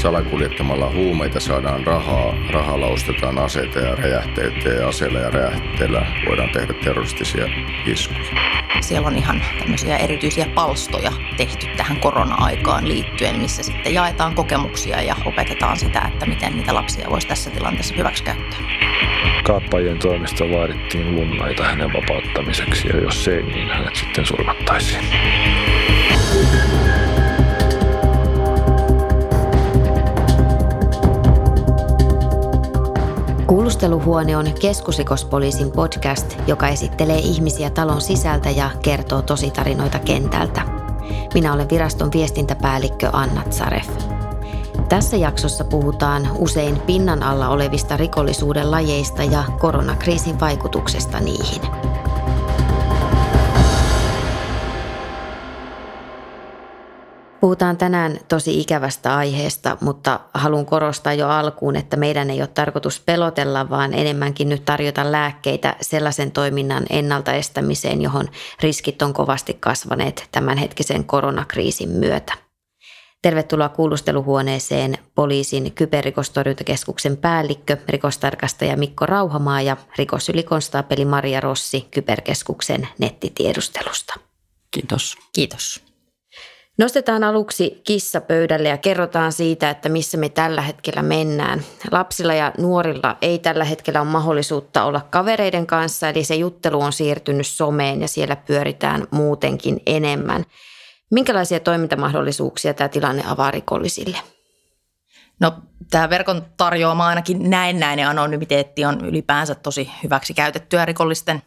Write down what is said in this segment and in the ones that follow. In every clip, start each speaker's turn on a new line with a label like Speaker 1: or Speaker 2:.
Speaker 1: salakuljettamalla huumeita saadaan rahaa, rahalla ostetaan aseita ja räjähteitä ja aseilla ja räjähteillä voidaan tehdä terroristisia iskuja.
Speaker 2: Siellä on ihan tämmöisiä erityisiä palstoja tehty tähän korona-aikaan liittyen, missä sitten jaetaan kokemuksia ja opetetaan sitä, että miten niitä lapsia voisi tässä tilanteessa hyväksikäyttää.
Speaker 3: Kaappajien toimesta vaadittiin lunnaita hänen vapauttamiseksi ja jos ei, niin hänet sitten surmattaisiin.
Speaker 4: Kuulusteluhuone on keskusrikospoliisin podcast, joka esittelee ihmisiä talon sisältä ja kertoo tositarinoita kentältä. Minä olen viraston viestintäpäällikkö Anna Tsaref. Tässä jaksossa puhutaan usein pinnan alla olevista rikollisuuden lajeista ja koronakriisin vaikutuksesta niihin – Puhutaan tänään tosi ikävästä aiheesta, mutta haluan korostaa jo alkuun, että meidän ei ole tarkoitus pelotella, vaan enemmänkin nyt tarjota lääkkeitä sellaisen toiminnan ennaltaestämiseen, johon riskit on kovasti kasvaneet tämänhetkisen koronakriisin myötä. Tervetuloa kuulusteluhuoneeseen poliisin kyberrikostorjuntakeskuksen päällikkö, rikostarkastaja Mikko Rauhamaa ja rikosylikonstaapeli Maria Rossi kyberkeskuksen nettitiedustelusta.
Speaker 5: Kiitos.
Speaker 2: Kiitos.
Speaker 4: Nostetaan aluksi kissa pöydälle ja kerrotaan siitä, että missä me tällä hetkellä mennään. Lapsilla ja nuorilla ei tällä hetkellä ole mahdollisuutta olla kavereiden kanssa, eli se juttelu on siirtynyt someen ja siellä pyöritään muutenkin enemmän. Minkälaisia toimintamahdollisuuksia tämä tilanne avaa rikollisille?
Speaker 2: No tämä verkon tarjoama ainakin näennäinen anonymiteetti on ylipäänsä tosi hyväksi käytettyä rikollisten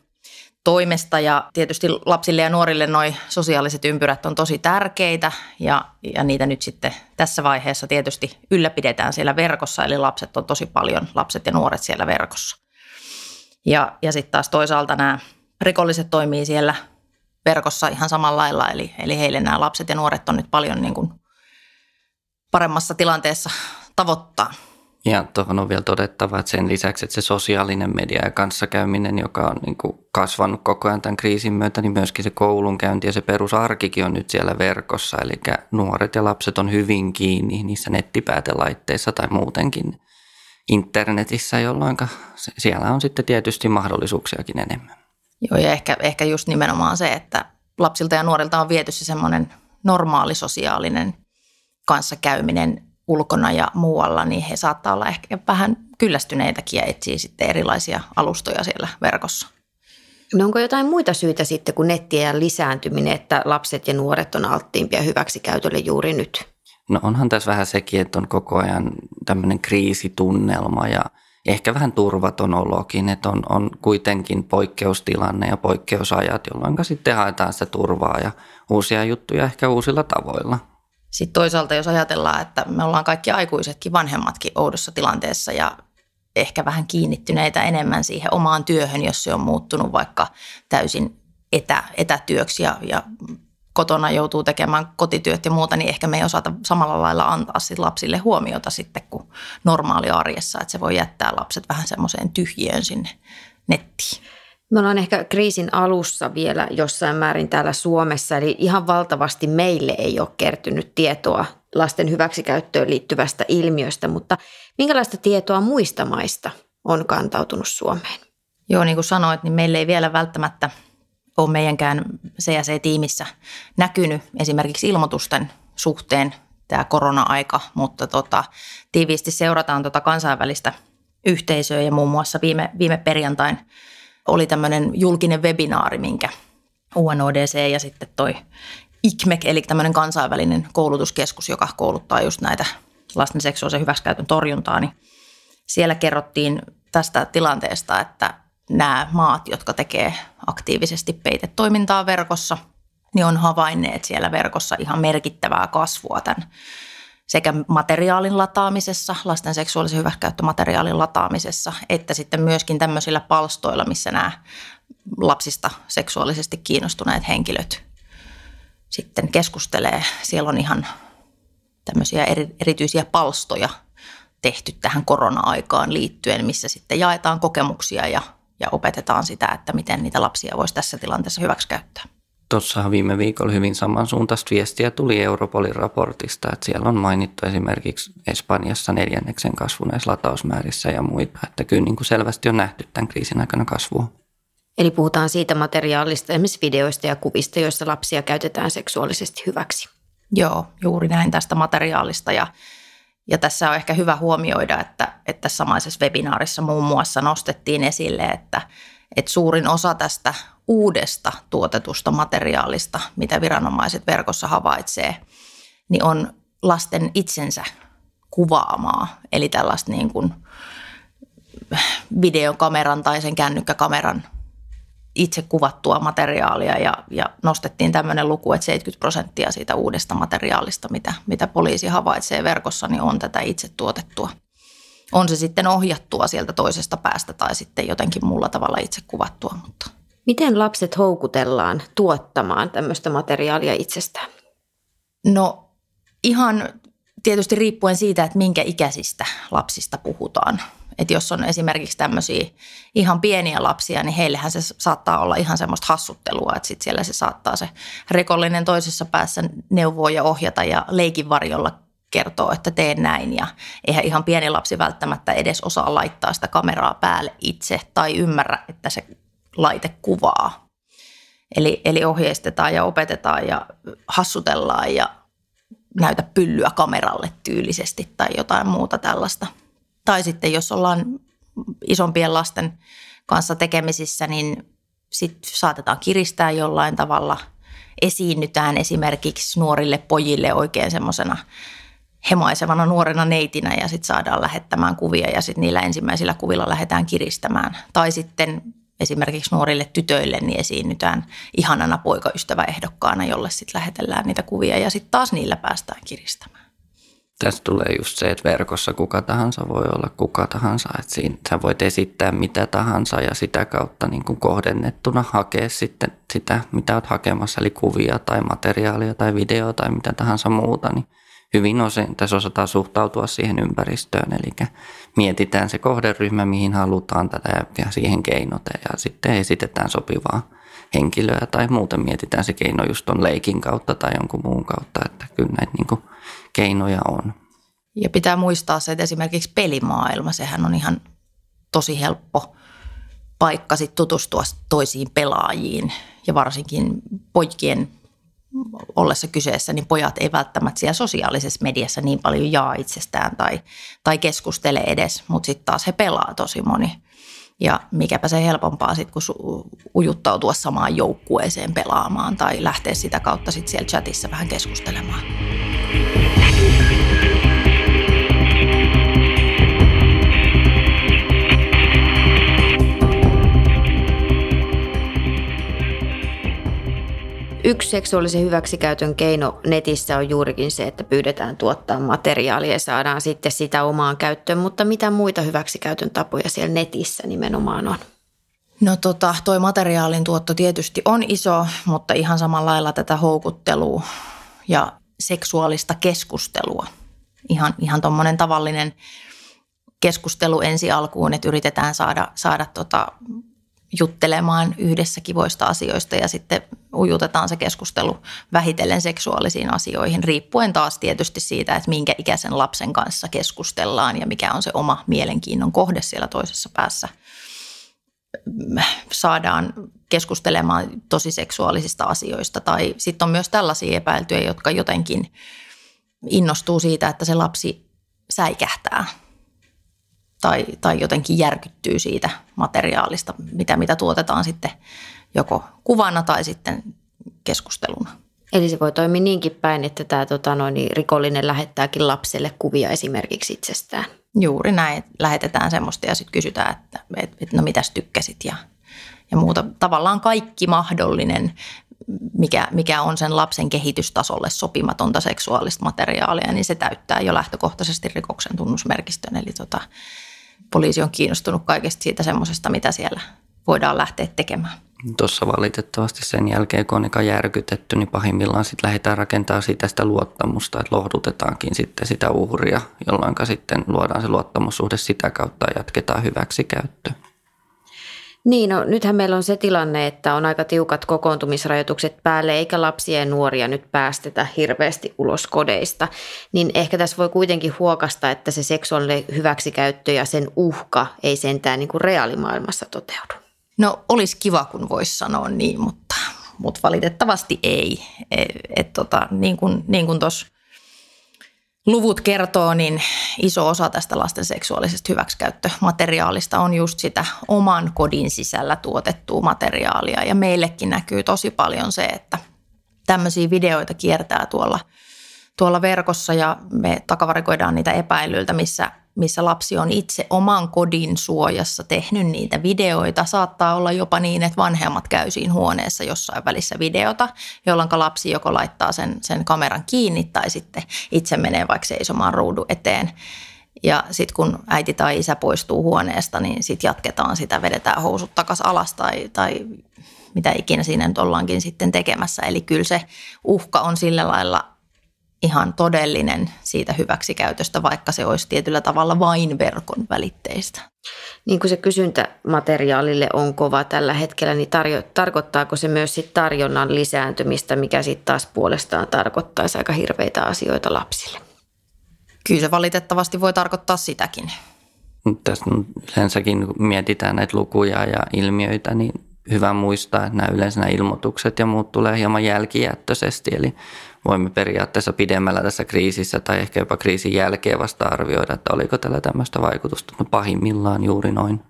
Speaker 2: toimesta ja tietysti lapsille ja nuorille noi sosiaaliset ympyrät on tosi tärkeitä ja, ja niitä nyt sitten tässä vaiheessa tietysti ylläpidetään siellä verkossa, eli lapset on tosi paljon, lapset ja nuoret siellä verkossa. Ja, ja sitten taas toisaalta nämä rikolliset toimii siellä verkossa ihan samalla lailla, eli, eli heille nämä lapset ja nuoret on nyt paljon niin kuin paremmassa tilanteessa tavoittaa.
Speaker 5: Ja tuohon on vielä todettava, että sen lisäksi, että se sosiaalinen media ja kanssakäyminen, joka on niin kuin kasvanut koko ajan tämän kriisin myötä, niin myöskin se koulunkäynti ja se perusarkikin on nyt siellä verkossa. Eli nuoret ja lapset on hyvin kiinni niissä nettipäätelaitteissa tai muutenkin internetissä, jolloin siellä on sitten tietysti mahdollisuuksiakin enemmän.
Speaker 2: Joo, ja ehkä, ehkä just nimenomaan se, että lapsilta ja nuorilta on viety se semmoinen normaali sosiaalinen kanssakäyminen ulkona ja muualla, niin he saattaa olla ehkä vähän kyllästyneitäkin ja etsii sitten erilaisia alustoja siellä verkossa.
Speaker 4: No onko jotain muita syitä sitten kuin nettien lisääntyminen, että lapset ja nuoret on alttiimpia hyväksikäytölle juuri nyt?
Speaker 5: No onhan tässä vähän sekin, että on koko ajan tämmöinen kriisitunnelma ja ehkä vähän turvaton olokin, että on, on kuitenkin poikkeustilanne ja poikkeusajat, jolloin sitten haetaan sitä turvaa ja uusia juttuja ehkä uusilla tavoilla.
Speaker 2: Sitten toisaalta jos ajatellaan, että me ollaan kaikki aikuisetkin, vanhemmatkin oudossa tilanteessa ja ehkä vähän kiinnittyneitä enemmän siihen omaan työhön, jos se on muuttunut vaikka täysin etä, etätyöksi ja, ja kotona joutuu tekemään kotityöt ja muuta, niin ehkä me ei osata samalla lailla antaa sit lapsille huomiota sitten kuin normaali arjessa, että se voi jättää lapset vähän semmoiseen tyhjiöön sinne nettiin.
Speaker 4: Me ollaan ehkä kriisin alussa vielä jossain määrin täällä Suomessa, eli ihan valtavasti meille ei ole kertynyt tietoa lasten hyväksikäyttöön liittyvästä ilmiöstä, mutta minkälaista tietoa muista maista on kantautunut Suomeen?
Speaker 2: Joo, niin kuin sanoit, niin meille ei vielä välttämättä ole meidänkään CSC-tiimissä näkynyt esimerkiksi ilmoitusten suhteen tämä korona-aika, mutta tota, tiiviisti seurataan tota kansainvälistä yhteisöä ja muun muassa viime, viime perjantain – oli tämmöinen julkinen webinaari, minkä UNODC ja sitten toi ICMEC, eli tämmöinen kansainvälinen koulutuskeskus, joka kouluttaa just näitä lasten seksuaalisen hyväksikäytön torjuntaa, niin siellä kerrottiin tästä tilanteesta, että nämä maat, jotka tekee aktiivisesti peitetoimintaa verkossa, niin on havainneet siellä verkossa ihan merkittävää kasvua tämän sekä materiaalin lataamisessa, lasten seksuaalisen hyväksikäyttömateriaalin lataamisessa, että sitten myöskin tämmöisillä palstoilla, missä nämä lapsista seksuaalisesti kiinnostuneet henkilöt sitten keskustelee. Siellä on ihan tämmöisiä eri, erityisiä palstoja tehty tähän korona-aikaan liittyen, missä sitten jaetaan kokemuksia ja, ja opetetaan sitä, että miten niitä lapsia voisi tässä tilanteessa hyväksikäyttää
Speaker 5: Tuossa viime viikolla hyvin samansuuntaista viestiä tuli Europolin raportista, että siellä on mainittu esimerkiksi Espanjassa neljänneksen kasvu näissä latausmäärissä ja muita, että kyllä niin kuin selvästi on nähty tämän kriisin aikana kasvua.
Speaker 4: Eli puhutaan siitä materiaalista, esimerkiksi videoista ja kuvista, joissa lapsia käytetään seksuaalisesti hyväksi.
Speaker 2: Joo, juuri näin tästä materiaalista ja, ja tässä on ehkä hyvä huomioida, että, että samaisessa webinaarissa muun muassa nostettiin esille, että, että suurin osa tästä uudesta tuotetusta materiaalista, mitä viranomaiset verkossa havaitsee, niin on lasten itsensä kuvaamaa, eli tällaista niin kuin videokameran tai sen kännykkäkameran itse kuvattua materiaalia ja, ja nostettiin tämmöinen luku, että 70 prosenttia siitä uudesta materiaalista, mitä, mitä poliisi havaitsee verkossa, niin on tätä itse tuotettua. On se sitten ohjattua sieltä toisesta päästä tai sitten jotenkin muulla tavalla itse kuvattua. Mutta.
Speaker 4: Miten lapset houkutellaan tuottamaan tämmöistä materiaalia itsestään?
Speaker 2: No ihan tietysti riippuen siitä, että minkä ikäisistä lapsista puhutaan. Että jos on esimerkiksi tämmöisiä ihan pieniä lapsia, niin heillehän se saattaa olla ihan semmoista hassuttelua, että sitten siellä se saattaa se rikollinen toisessa päässä neuvoa ja ohjata ja leikin varjolla kertoo, että teen näin ja eihän ihan pieni lapsi välttämättä edes osaa laittaa sitä kameraa päälle itse tai ymmärrä, että se laite kuvaa. Eli, eli ohjeistetaan ja opetetaan ja hassutellaan ja näytä pyllyä kameralle tyylisesti tai jotain muuta tällaista – tai sitten jos ollaan isompien lasten kanssa tekemisissä, niin sit saatetaan kiristää jollain tavalla. Esiinnytään esimerkiksi nuorille pojille oikein semmoisena hemaisevana nuorena neitinä ja sitten saadaan lähettämään kuvia ja sitten niillä ensimmäisillä kuvilla lähdetään kiristämään. Tai sitten esimerkiksi nuorille tytöille niin esiinnytään ihanana poikaystäväehdokkaana, jolle sitten lähetellään niitä kuvia ja sitten taas niillä päästään kiristämään.
Speaker 5: Tässä tulee just se, että verkossa kuka tahansa voi olla kuka tahansa. Että siinä sä voit esittää mitä tahansa ja sitä kautta niin kuin kohdennettuna hakea sitten sitä, mitä olet hakemassa, eli kuvia tai materiaalia tai videoa tai mitä tahansa muuta. Niin hyvin osin tässä osataan suhtautua siihen ympäristöön, eli mietitään se kohderyhmä, mihin halutaan tätä ja siihen keinot. Ja sitten esitetään sopivaa henkilöä tai muuten mietitään se keino just ton leikin kautta tai jonkun muun kautta, että kyllä näitä niin keinoja on.
Speaker 2: Ja pitää muistaa se, että esimerkiksi pelimaailma, sehän on ihan tosi helppo paikka sit tutustua toisiin pelaajiin ja varsinkin poikien ollessa kyseessä, niin pojat ei välttämättä siellä sosiaalisessa mediassa niin paljon jaa itsestään tai, tai keskustele edes, mutta sitten taas he pelaa tosi moni. Ja mikäpä se helpompaa sitten, kun ujuttautua samaan joukkueeseen pelaamaan tai lähteä sitä kautta sitten siellä chatissa vähän keskustelemaan.
Speaker 4: Yksi seksuaalisen hyväksikäytön keino netissä on juurikin se, että pyydetään tuottaa materiaalia ja saadaan sitten sitä omaan käyttöön, mutta mitä muita hyväksikäytön tapoja siellä netissä nimenomaan on?
Speaker 2: No tota, toi materiaalin tuotto tietysti on iso, mutta ihan samalla lailla tätä houkuttelua ja seksuaalista keskustelua. Ihan, ihan tuommoinen tavallinen keskustelu ensi alkuun, että yritetään saada, saada tota juttelemaan yhdessä kivoista asioista ja sitten ujutetaan se keskustelu vähitellen seksuaalisiin asioihin, riippuen taas tietysti siitä, että minkä ikäisen lapsen kanssa keskustellaan ja mikä on se oma mielenkiinnon kohde siellä toisessa päässä. Saadaan keskustelemaan tosi seksuaalisista asioista tai sitten on myös tällaisia epäiltyjä, jotka jotenkin innostuu siitä, että se lapsi säikähtää – tai, tai jotenkin järkyttyy siitä materiaalista, mitä, mitä tuotetaan sitten joko kuvana tai sitten keskusteluna.
Speaker 4: Eli se voi toimia niinkin päin, että tämä tota, noin, niin rikollinen lähettääkin lapselle kuvia esimerkiksi itsestään.
Speaker 2: Juuri näin, lähetetään semmoista ja sitten kysytään, että et, et, no mitäs tykkäsit ja, ja muuta. Tavallaan kaikki mahdollinen, mikä, mikä on sen lapsen kehitystasolle sopimatonta seksuaalista materiaalia, niin se täyttää jo lähtökohtaisesti rikoksen tunnusmerkistön. Eli tota, poliisi on kiinnostunut kaikesta siitä semmoisesta, mitä siellä voidaan lähteä tekemään.
Speaker 5: Tuossa valitettavasti sen jälkeen, kun on järkytetty, niin pahimmillaan sitten lähdetään rakentamaan sitä, sitä luottamusta, että lohdutetaankin sitten sitä uhria, jolloin sitten luodaan se luottamussuhde sitä kautta ja jatketaan hyväksi käyttöä.
Speaker 4: Niin, no nythän meillä on se tilanne, että on aika tiukat kokoontumisrajoitukset päälle, eikä lapsia ja nuoria nyt päästetä hirveästi ulos kodeista. Niin ehkä tässä voi kuitenkin huokasta, että se seksuaalinen hyväksikäyttö ja sen uhka ei sentään niin kuin reaalimaailmassa toteudu.
Speaker 2: No olisi kiva, kun voisi sanoa niin, mutta, mutta valitettavasti ei. Et, et tota, niin kuin niin kuin tuossa luvut kertoo, niin iso osa tästä lasten seksuaalisesta hyväksikäyttömateriaalista on just sitä oman kodin sisällä tuotettua materiaalia. Ja meillekin näkyy tosi paljon se, että tämmöisiä videoita kiertää tuolla, tuolla verkossa ja me takavarikoidaan niitä epäilyiltä, missä missä lapsi on itse oman kodin suojassa tehnyt niitä videoita. Saattaa olla jopa niin, että vanhemmat käy siinä huoneessa jossain välissä videota, jolloin lapsi joko laittaa sen, sen kameran kiinni tai sitten itse menee vaikka seisomaan ruudun eteen. Ja sitten kun äiti tai isä poistuu huoneesta, niin sitten jatketaan sitä, vedetään housut takas alas tai, tai mitä ikinä siinä nyt ollaankin sitten tekemässä. Eli kyllä se uhka on sillä lailla ihan todellinen siitä hyväksikäytöstä, vaikka se olisi tietyllä tavalla vain verkon välitteistä.
Speaker 4: Niin kuin se kysyntä materiaalille on kova tällä hetkellä, niin tarjo- tarkoittaako se myös sit tarjonnan lisääntymistä, mikä sitten taas puolestaan tarkoittaisi aika hirveitä asioita lapsille?
Speaker 2: Kyllä se valitettavasti voi tarkoittaa sitäkin.
Speaker 5: Tässä yleensäkin kun mietitään näitä lukuja ja ilmiöitä, niin hyvä muistaa, että nämä yleensä nämä ilmoitukset ja muut tulee hieman jälkijättöisesti. Eli voimme periaatteessa pidemmällä tässä kriisissä tai ehkä jopa kriisin jälkeen vasta arvioida, että oliko tällä tämmöistä vaikutusta. No pahimmillaan juuri noin.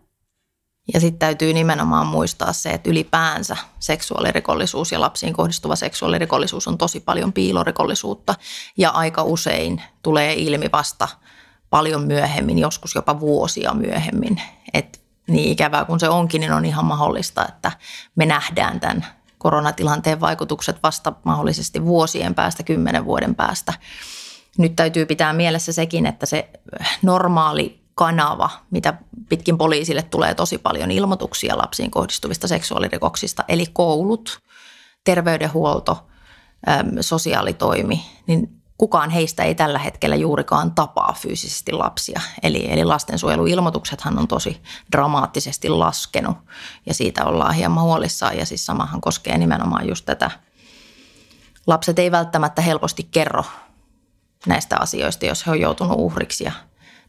Speaker 2: Ja sitten täytyy nimenomaan muistaa se, että ylipäänsä seksuaalirikollisuus ja lapsiin kohdistuva seksuaalirikollisuus on tosi paljon piilorikollisuutta ja aika usein tulee ilmi vasta paljon myöhemmin, joskus jopa vuosia myöhemmin. Et niin ikävää kuin se onkin, niin on ihan mahdollista, että me nähdään tämän koronatilanteen vaikutukset vasta mahdollisesti vuosien päästä, kymmenen vuoden päästä. Nyt täytyy pitää mielessä sekin, että se normaali kanava, mitä pitkin poliisille tulee tosi paljon ilmoituksia lapsiin kohdistuvista seksuaalirikoksista, eli koulut, terveydenhuolto, sosiaalitoimi, niin kukaan heistä ei tällä hetkellä juurikaan tapaa fyysisesti lapsia. Eli, eli lastensuojeluilmoituksethan on tosi dramaattisesti laskenut ja siitä ollaan hieman huolissaan. Ja siis samahan koskee nimenomaan just tätä. Lapset ei välttämättä helposti kerro näistä asioista, jos he on joutunut uhriksi ja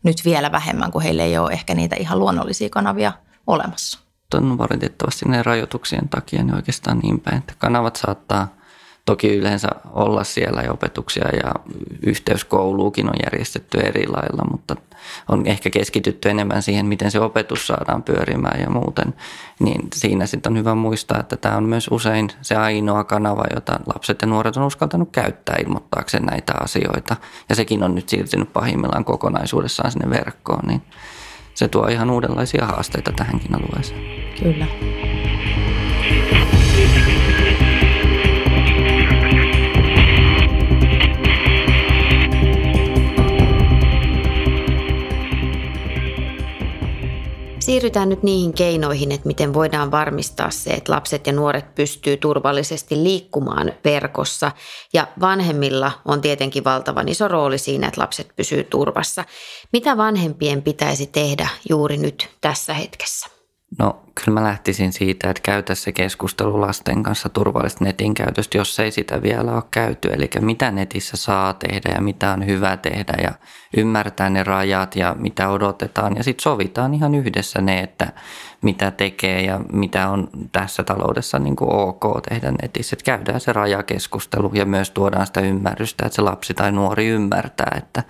Speaker 2: nyt vielä vähemmän, kun heille ei ole ehkä niitä ihan luonnollisia kanavia olemassa.
Speaker 5: On valitettavasti ne rajoituksien takia niin oikeastaan niin päin, että kanavat saattaa – Toki yleensä olla siellä ja opetuksia ja yhteyskouluukin on järjestetty eri lailla, mutta on ehkä keskitytty enemmän siihen, miten se opetus saadaan pyörimään ja muuten. Niin siinä sitten on hyvä muistaa, että tämä on myös usein se ainoa kanava, jota lapset ja nuoret on uskaltanut käyttää ilmoittaakseen näitä asioita. Ja sekin on nyt siirtynyt pahimmillaan kokonaisuudessaan sinne verkkoon, niin se tuo ihan uudenlaisia haasteita tähänkin alueeseen.
Speaker 2: Kyllä.
Speaker 4: Siirrytään nyt niihin keinoihin, että miten voidaan varmistaa se, että lapset ja nuoret pystyy turvallisesti liikkumaan verkossa. Ja vanhemmilla on tietenkin valtavan iso rooli siinä, että lapset pysyy turvassa. Mitä vanhempien pitäisi tehdä juuri nyt tässä hetkessä?
Speaker 5: No kyllä mä lähtisin siitä, että käytä se keskustelu lasten kanssa turvallista netin käytöstä, jos ei sitä vielä ole käyty. Eli mitä netissä saa tehdä ja mitä on hyvä tehdä ja ymmärtää ne rajat ja mitä odotetaan. Ja sitten sovitaan ihan yhdessä ne, että mitä tekee ja mitä on tässä taloudessa niin kuin ok tehdä netissä. Että käydään se rajakeskustelu ja myös tuodaan sitä ymmärrystä, että se lapsi tai nuori ymmärtää, että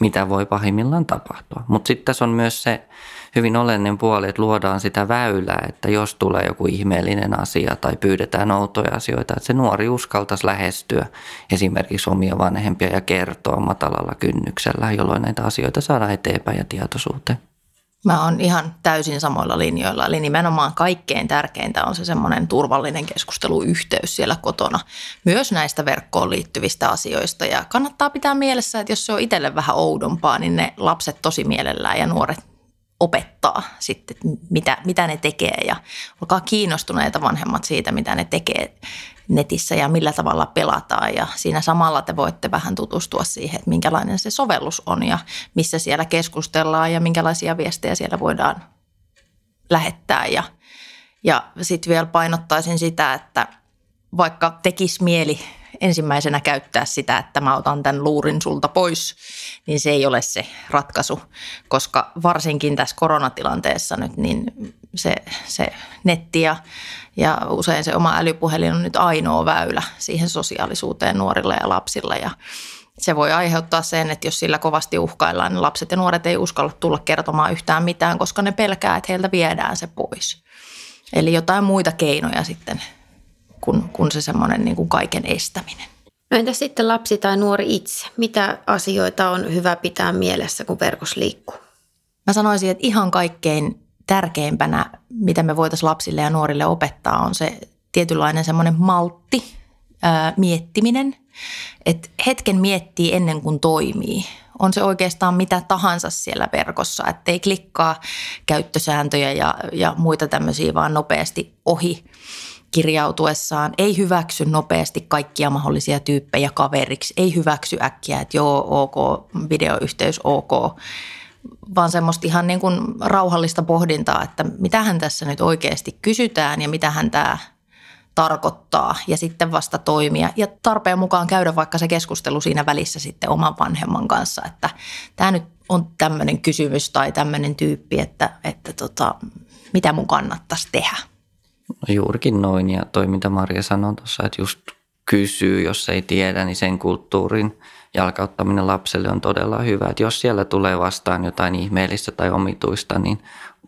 Speaker 5: mitä voi pahimmillaan tapahtua. Mutta sitten tässä on myös se hyvin olennainen puoli, että luodaan sitä väylää, että jos tulee joku ihmeellinen asia tai pyydetään outoja asioita, että se nuori uskaltaisi lähestyä esimerkiksi omia vanhempia ja kertoa matalalla kynnyksellä, jolloin näitä asioita saadaan eteenpäin ja tietoisuuteen.
Speaker 2: Mä oon ihan täysin samoilla linjoilla. Eli nimenomaan kaikkein tärkeintä on se semmoinen turvallinen keskusteluyhteys siellä kotona. Myös näistä verkkoon liittyvistä asioista. Ja kannattaa pitää mielessä, että jos se on itselle vähän oudompaa, niin ne lapset tosi mielellään ja nuoret opettaa sitten, mitä, mitä ne tekee ja olkaa kiinnostuneita vanhemmat siitä, mitä ne tekee netissä ja millä tavalla pelataan. Ja siinä samalla te voitte vähän tutustua siihen, että minkälainen se sovellus on ja missä siellä keskustellaan ja minkälaisia viestejä siellä voidaan lähettää. Ja Ja sitten vielä painottaisin sitä, että vaikka tekisi mieli ensimmäisenä käyttää sitä, että mä otan tämän luurin sulta pois, niin se ei ole se ratkaisu, koska varsinkin tässä koronatilanteessa nyt, niin se, se netti ja, ja usein se oma älypuhelin on nyt ainoa väylä siihen sosiaalisuuteen nuorilla ja lapsilla ja se voi aiheuttaa sen, että jos sillä kovasti uhkaillaan, niin lapset ja nuoret ei uskalla tulla kertomaan yhtään mitään, koska ne pelkää, että heiltä viedään se pois. Eli jotain muita keinoja sitten kuin, kuin se semmoinen niin kuin kaiken estäminen.
Speaker 4: No entä sitten lapsi tai nuori itse? Mitä asioita on hyvä pitää mielessä, kun verkos liikkuu?
Speaker 2: Mä sanoisin, että ihan kaikkein tärkeimpänä, mitä me voitaisiin lapsille ja nuorille opettaa, on se tietynlainen semmoinen maltti, ää, miettiminen. Että hetken miettii ennen kuin toimii. On se oikeastaan mitä tahansa siellä verkossa, ettei klikkaa käyttösääntöjä ja, ja muita tämmöisiä vaan nopeasti ohi kirjautuessaan ei hyväksy nopeasti kaikkia mahdollisia tyyppejä kaveriksi, ei hyväksy äkkiä, että joo, ok, videoyhteys, ok, vaan semmoista ihan niin kuin rauhallista pohdintaa, että mitähän tässä nyt oikeasti kysytään ja mitähän tämä tarkoittaa ja sitten vasta toimia ja tarpeen mukaan käydä vaikka se keskustelu siinä välissä sitten oman vanhemman kanssa, että tämä nyt on tämmöinen kysymys tai tämmöinen tyyppi, että, että tota, mitä mun kannattaisi tehdä.
Speaker 5: No juurikin noin ja toi mitä Maria sanoi tuossa, että just kysyy, jos ei tiedä, niin sen kulttuurin jalkauttaminen lapselle on todella hyvä. Että jos siellä tulee vastaan jotain ihmeellistä tai omituista, niin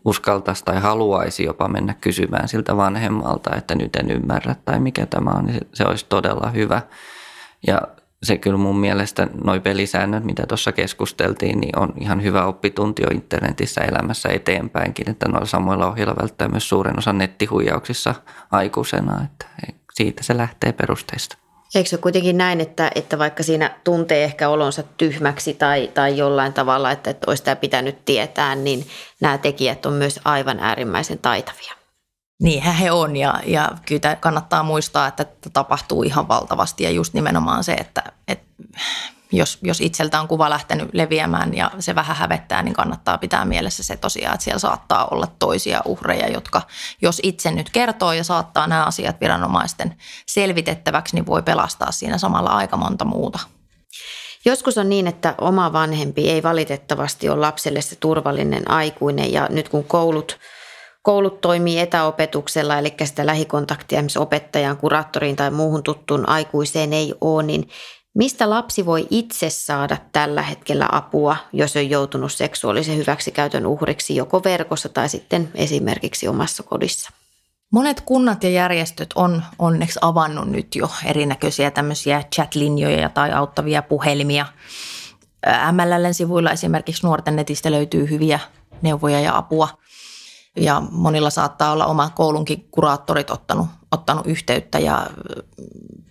Speaker 5: uskaltaisi tai haluaisi jopa mennä kysymään siltä vanhemmalta, että nyt en ymmärrä tai mikä tämä on, niin se, olisi todella hyvä. Ja se kyllä mun mielestä noi pelisäännöt, mitä tuossa keskusteltiin, niin on ihan hyvä oppitunti jo internetissä elämässä eteenpäinkin, että noilla samoilla ohjeilla välttää myös suuren osan nettihuijauksissa aikuisena, että siitä se lähtee perusteista.
Speaker 4: Eikö se ole kuitenkin näin, että, että vaikka siinä tuntee ehkä olonsa tyhmäksi tai, tai jollain tavalla, että, että olisi tämä pitänyt tietää, niin nämä tekijät on myös aivan äärimmäisen taitavia.
Speaker 2: Niinhän he on ja, ja kyllä kannattaa muistaa, että tapahtuu ihan valtavasti ja just nimenomaan se, että, että jos, jos itseltä on kuva lähtenyt leviämään ja se vähän hävettää, niin kannattaa pitää mielessä se tosiaan, että siellä saattaa olla toisia uhreja, jotka jos itse nyt kertoo ja saattaa nämä asiat viranomaisten selvitettäväksi, niin voi pelastaa siinä samalla aika monta muuta.
Speaker 4: Joskus on niin, että oma vanhempi ei valitettavasti ole lapselle se turvallinen aikuinen ja nyt kun koulut – Koulut toimii etäopetuksella, eli sitä lähikontaktia opettajaan, kuraattoriin tai muuhun tuttuun aikuiseen ei ole, niin mistä lapsi voi itse saada tällä hetkellä apua, jos on joutunut seksuaalisen hyväksikäytön uhriksi joko verkossa tai sitten esimerkiksi omassa kodissa?
Speaker 2: Monet kunnat ja järjestöt on onneksi avannut nyt jo erinäköisiä tämmöisiä chat-linjoja tai auttavia puhelimia. MLLn sivuilla esimerkiksi nuorten netistä löytyy hyviä neuvoja ja apua – ja monilla saattaa olla oma koulunkin kuraattorit ottanut, ottanut yhteyttä ja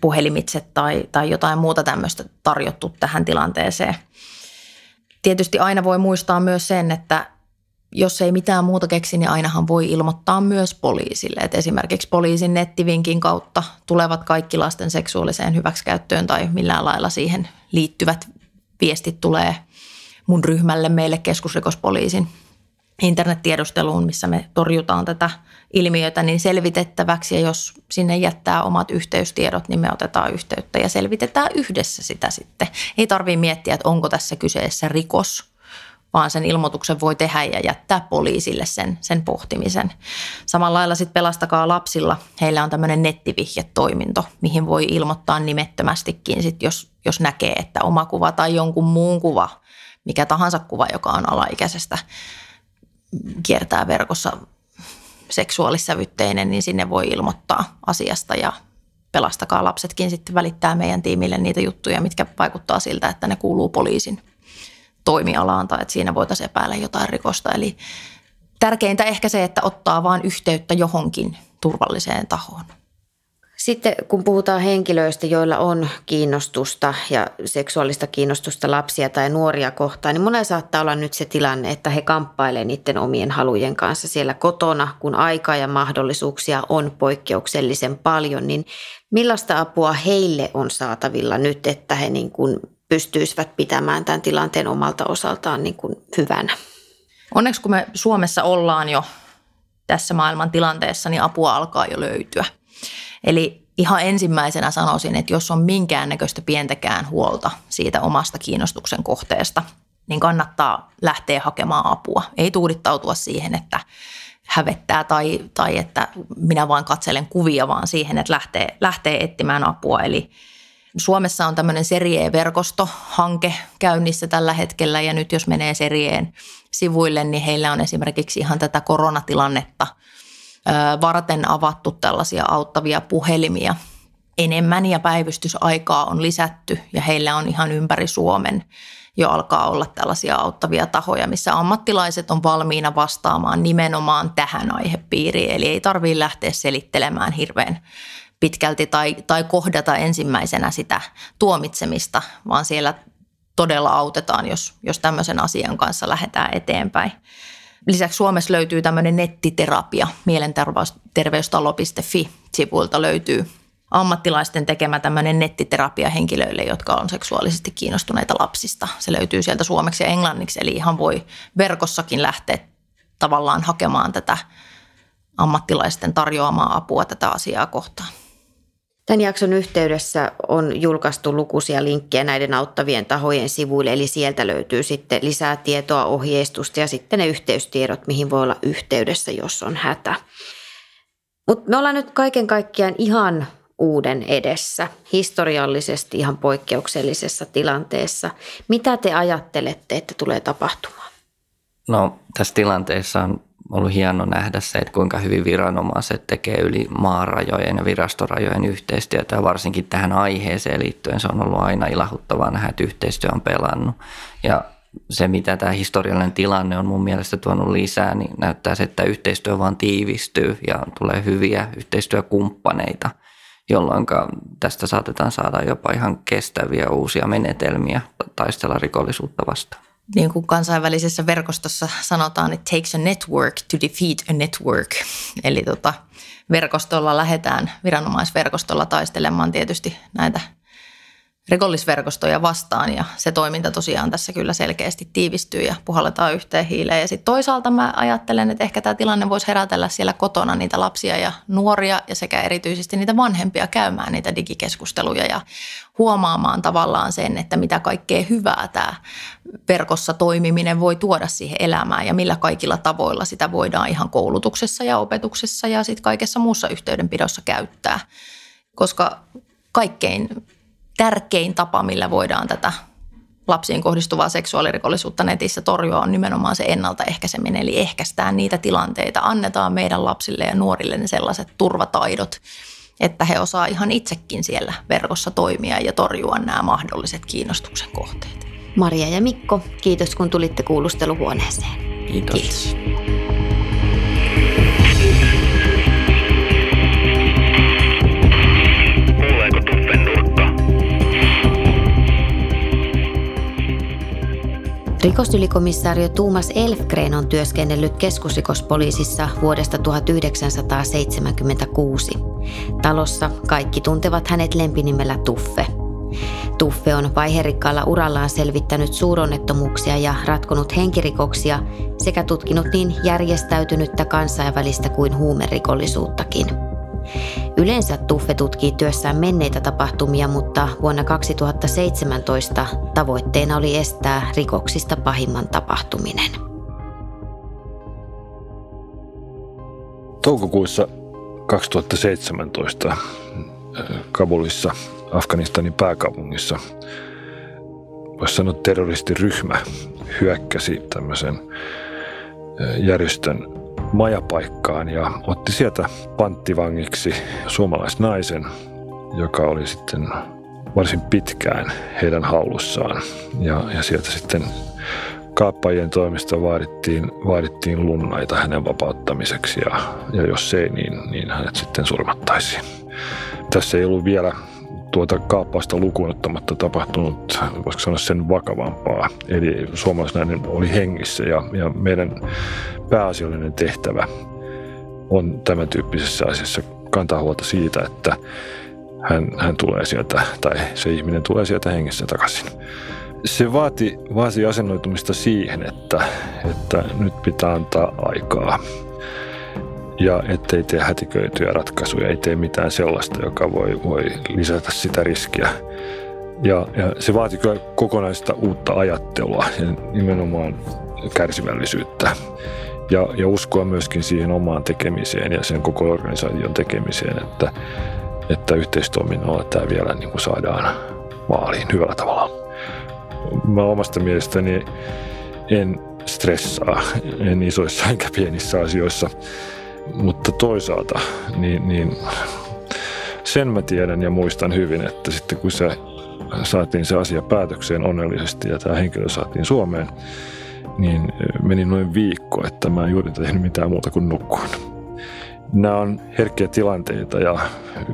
Speaker 2: puhelimitse tai, tai jotain muuta tämmöistä tarjottu tähän tilanteeseen. Tietysti aina voi muistaa myös sen, että jos ei mitään muuta keksi, niin ainahan voi ilmoittaa myös poliisille. Et esimerkiksi poliisin nettivinkin kautta tulevat kaikki lasten seksuaaliseen hyväksikäyttöön tai millään lailla siihen liittyvät viestit tulee mun ryhmälle meille keskusrikospoliisin internettiedusteluun, missä me torjutaan tätä ilmiötä, niin selvitettäväksi. Ja jos sinne jättää omat yhteystiedot, niin me otetaan yhteyttä ja selvitetään yhdessä sitä sitten. Ei tarvitse miettiä, että onko tässä kyseessä rikos, vaan sen ilmoituksen voi tehdä ja jättää poliisille sen, sen pohtimisen. Samalla lailla sitten pelastakaa lapsilla. Heillä on tämmöinen nettivihjetoiminto, mihin voi ilmoittaa nimettömästikin, sit jos, jos näkee, että oma kuva tai jonkun muun kuva, mikä tahansa kuva, joka on alaikäisestä kiertää verkossa seksuaalissävytteinen, niin sinne voi ilmoittaa asiasta ja pelastakaa lapsetkin sitten välittää meidän tiimille niitä juttuja, mitkä vaikuttaa siltä, että ne kuuluu poliisin toimialaan tai että siinä voitaisiin epäillä jotain rikosta. Eli tärkeintä ehkä se, että ottaa vain yhteyttä johonkin turvalliseen tahoon.
Speaker 4: Sitten kun puhutaan henkilöistä, joilla on kiinnostusta ja seksuaalista kiinnostusta lapsia tai nuoria kohtaan, niin monella saattaa olla nyt se tilanne, että he kamppailevat niiden omien halujen kanssa siellä kotona, kun aikaa ja mahdollisuuksia on poikkeuksellisen paljon, niin millaista apua heille on saatavilla nyt, että he niin kuin pystyisivät pitämään tämän tilanteen omalta osaltaan niin kuin hyvänä?
Speaker 2: Onneksi kun me Suomessa ollaan jo tässä maailman tilanteessa, niin apua alkaa jo löytyä. Eli ihan ensimmäisenä sanoisin, että jos on minkäännäköistä pientäkään huolta siitä omasta kiinnostuksen kohteesta, niin kannattaa lähteä hakemaan apua. Ei tuudittautua siihen, että hävettää tai, tai että minä vain katselen kuvia, vaan siihen, että lähtee, lähtee etsimään apua. Eli Suomessa on tämmöinen Serie-verkosto-hanke käynnissä tällä hetkellä ja nyt jos menee Serieen sivuille, niin heillä on esimerkiksi ihan tätä koronatilannetta varten avattu tällaisia auttavia puhelimia enemmän ja päivystysaikaa on lisätty ja heillä on ihan ympäri Suomen jo alkaa olla tällaisia auttavia tahoja, missä ammattilaiset on valmiina vastaamaan nimenomaan tähän aihepiiriin. Eli ei tarvitse lähteä selittelemään hirveän pitkälti tai, tai kohdata ensimmäisenä sitä tuomitsemista, vaan siellä todella autetaan, jos, jos tämmöisen asian kanssa lähdetään eteenpäin. Lisäksi Suomessa löytyy tämmöinen nettiterapia, mielenterveystalo.fi-sivuilta löytyy ammattilaisten tekemä tämmöinen nettiterapia henkilöille, jotka on seksuaalisesti kiinnostuneita lapsista. Se löytyy sieltä suomeksi ja englanniksi, eli ihan voi verkossakin lähteä tavallaan hakemaan tätä ammattilaisten tarjoamaa apua tätä asiaa kohtaan.
Speaker 4: Tämän jakson yhteydessä on julkaistu lukuisia linkkejä näiden auttavien tahojen sivuille, eli sieltä löytyy sitten lisää tietoa, ohjeistusta ja sitten ne yhteystiedot, mihin voi olla yhteydessä, jos on hätä. Mutta me ollaan nyt kaiken kaikkiaan ihan uuden edessä, historiallisesti ihan poikkeuksellisessa tilanteessa. Mitä te ajattelette, että tulee tapahtumaan?
Speaker 5: No tässä tilanteessa on ollut hieno nähdä se, että kuinka hyvin viranomaiset tekee yli maarajojen ja virastorajojen yhteistyötä ja varsinkin tähän aiheeseen liittyen se on ollut aina ilahuttavaa nähdä, että yhteistyö on pelannut. Ja se, mitä tämä historiallinen tilanne on mun mielestä tuonut lisää, niin näyttää se, että yhteistyö vaan tiivistyy ja tulee hyviä yhteistyökumppaneita, jolloin tästä saatetaan saada jopa ihan kestäviä uusia menetelmiä taistella rikollisuutta vastaan
Speaker 2: niin kuin kansainvälisessä verkostossa sanotaan, että takes a network to defeat a network. Eli tota, verkostolla lähdetään, viranomaisverkostolla taistelemaan tietysti näitä rikollisverkostoja vastaan ja se toiminta tosiaan tässä kyllä selkeästi tiivistyy ja puhalletaan yhteen hiileen. Ja sitten toisaalta mä ajattelen, että ehkä tämä tilanne voisi herätellä siellä kotona niitä lapsia ja nuoria ja sekä erityisesti niitä vanhempia käymään niitä digikeskusteluja ja huomaamaan tavallaan sen, että mitä kaikkea hyvää tämä verkossa toimiminen voi tuoda siihen elämään ja millä kaikilla tavoilla sitä voidaan ihan koulutuksessa ja opetuksessa ja sitten kaikessa muussa yhteydenpidossa käyttää. Koska kaikkein tärkein tapa, millä voidaan tätä lapsiin kohdistuvaa seksuaalirikollisuutta netissä torjua on nimenomaan se ennaltaehkäiseminen, eli ehkäistään niitä tilanteita, annetaan meidän lapsille ja nuorille ne sellaiset turvataidot, että he osaa ihan itsekin siellä verkossa toimia ja torjua nämä mahdolliset kiinnostuksen kohteet.
Speaker 4: Maria ja Mikko, kiitos kun tulitte kuulusteluhuoneeseen.
Speaker 5: Kiitos. kiitos.
Speaker 4: Rikosylikomissario Tuumas Elfgren on työskennellyt keskusrikospoliisissa vuodesta 1976. Talossa kaikki tuntevat hänet lempinimellä Tuffe. Tuffe on vaiherikkaalla urallaan selvittänyt suuronnettomuuksia ja ratkonut henkirikoksia sekä tutkinut niin järjestäytynyttä kansainvälistä kuin huumerikollisuuttakin. Yleensä Tuffe tutkii työssään menneitä tapahtumia, mutta vuonna 2017 tavoitteena oli estää rikoksista pahimman tapahtuminen.
Speaker 3: Toukokuussa 2017 äh, Kabulissa, Afganistanin pääkaupungissa, voisi sanoa terroristiryhmä hyökkäsi tämmöisen äh, järjestön majapaikkaan ja otti sieltä panttivangiksi suomalaisnaisen, joka oli sitten varsin pitkään heidän hallussaan. Ja, ja sieltä sitten kaappajien toimesta vaadittiin, vaadittiin lunnaita hänen vapauttamiseksi ja, ja jos ei, niin, niin hänet sitten surmattaisiin. Tässä ei ollut vielä tuota kaappausta lukuun ottamatta tapahtunut, voisiko sanoa sen vakavampaa. Eli suomalaisnainen oli hengissä ja, ja meidän pääasiallinen tehtävä on tämän tyyppisessä asiassa kantaa huolta siitä, että hän, hän tulee sieltä, tai se ihminen tulee sieltä hengessä takaisin. Se vaati, vaati asennoitumista siihen, että, että nyt pitää antaa aikaa. Ja ettei tee hätiköityjä ratkaisuja, ei tee mitään sellaista, joka voi, voi lisätä sitä riskiä. Ja, ja se vaatii kyllä kokonaista uutta ajattelua ja nimenomaan kärsivällisyyttä ja, ja uskoa myöskin siihen omaan tekemiseen ja sen koko organisaation tekemiseen, että, että yhteistoiminnalla tämä vielä niin kuin saadaan maaliin hyvällä tavalla. Mä omasta mielestäni en stressaa, en isoissa enkä pienissä asioissa, mutta toisaalta niin, niin sen mä tiedän ja muistan hyvin, että sitten kun se saatiin se asia päätökseen onnellisesti ja tämä henkilö saatiin Suomeen, niin meni noin viikko, että mä en juuri tehnyt mitään muuta kuin nukkuun. Nämä on herkkiä tilanteita ja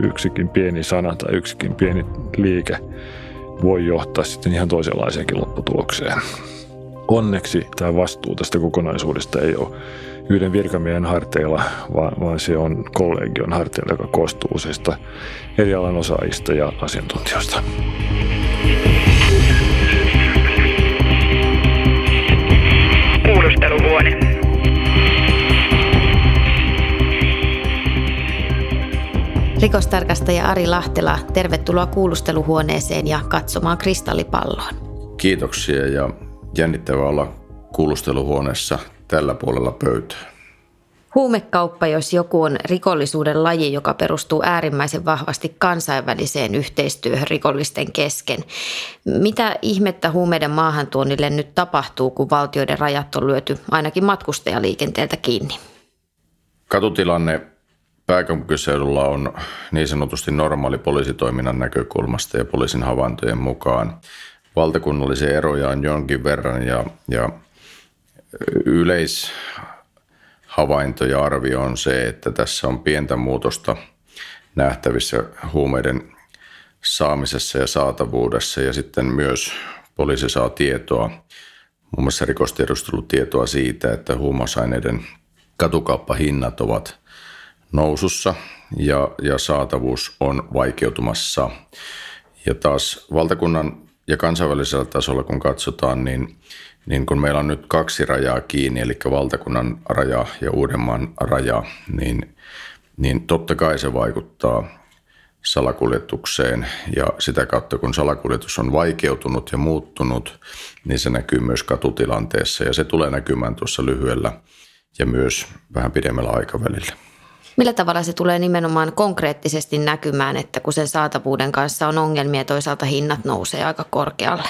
Speaker 3: yksikin pieni sana tai yksikin pieni liike voi johtaa sitten ihan toisenlaiseenkin lopputulokseen. Onneksi tämä vastuu tästä kokonaisuudesta ei ole yhden virkamiehen harteilla, vaan, vaan se on kollegion harteilla, joka koostuu useista eri alan osaajista ja asiantuntijoista.
Speaker 6: Kuulusteluhuone.
Speaker 4: Rikostarkastaja Ari Lahtela, tervetuloa kuulusteluhuoneeseen ja katsomaan kristallipalloon.
Speaker 1: Kiitoksia ja jännittävää olla kuulusteluhuoneessa tällä puolella pöytää.
Speaker 4: Huumekauppa, jos joku on rikollisuuden laji, joka perustuu äärimmäisen vahvasti kansainväliseen yhteistyöhön rikollisten kesken. Mitä ihmettä huumeiden maahantuonnille nyt tapahtuu, kun valtioiden rajat on lyöty ainakin matkustajaliikenteeltä kiinni?
Speaker 1: Katutilanne pääkaupunkiseudulla on niin sanotusti normaali poliisitoiminnan näkökulmasta ja poliisin havaintojen mukaan. Valtakunnallisia eroja on jonkin verran ja, ja yleis havainto ja arvio on se, että tässä on pientä muutosta nähtävissä huumeiden saamisessa ja saatavuudessa ja sitten myös poliisi saa tietoa, muun muassa rikostiedustelutietoa siitä, että huumausaineiden katukauppahinnat ovat nousussa ja, ja saatavuus on vaikeutumassa. Ja taas valtakunnan ja kansainvälisellä tasolla kun katsotaan, niin niin kun meillä on nyt kaksi rajaa kiinni, eli valtakunnan raja ja Uudenmaan raja, niin, niin totta kai se vaikuttaa salakuljetukseen ja sitä kautta kun salakuljetus on vaikeutunut ja muuttunut, niin se näkyy myös katutilanteessa ja se tulee näkymään tuossa lyhyellä ja myös vähän pidemmällä aikavälillä.
Speaker 4: Millä tavalla se tulee nimenomaan konkreettisesti näkymään, että kun sen saatavuuden kanssa on ongelmia, toisaalta hinnat nousee aika korkealle?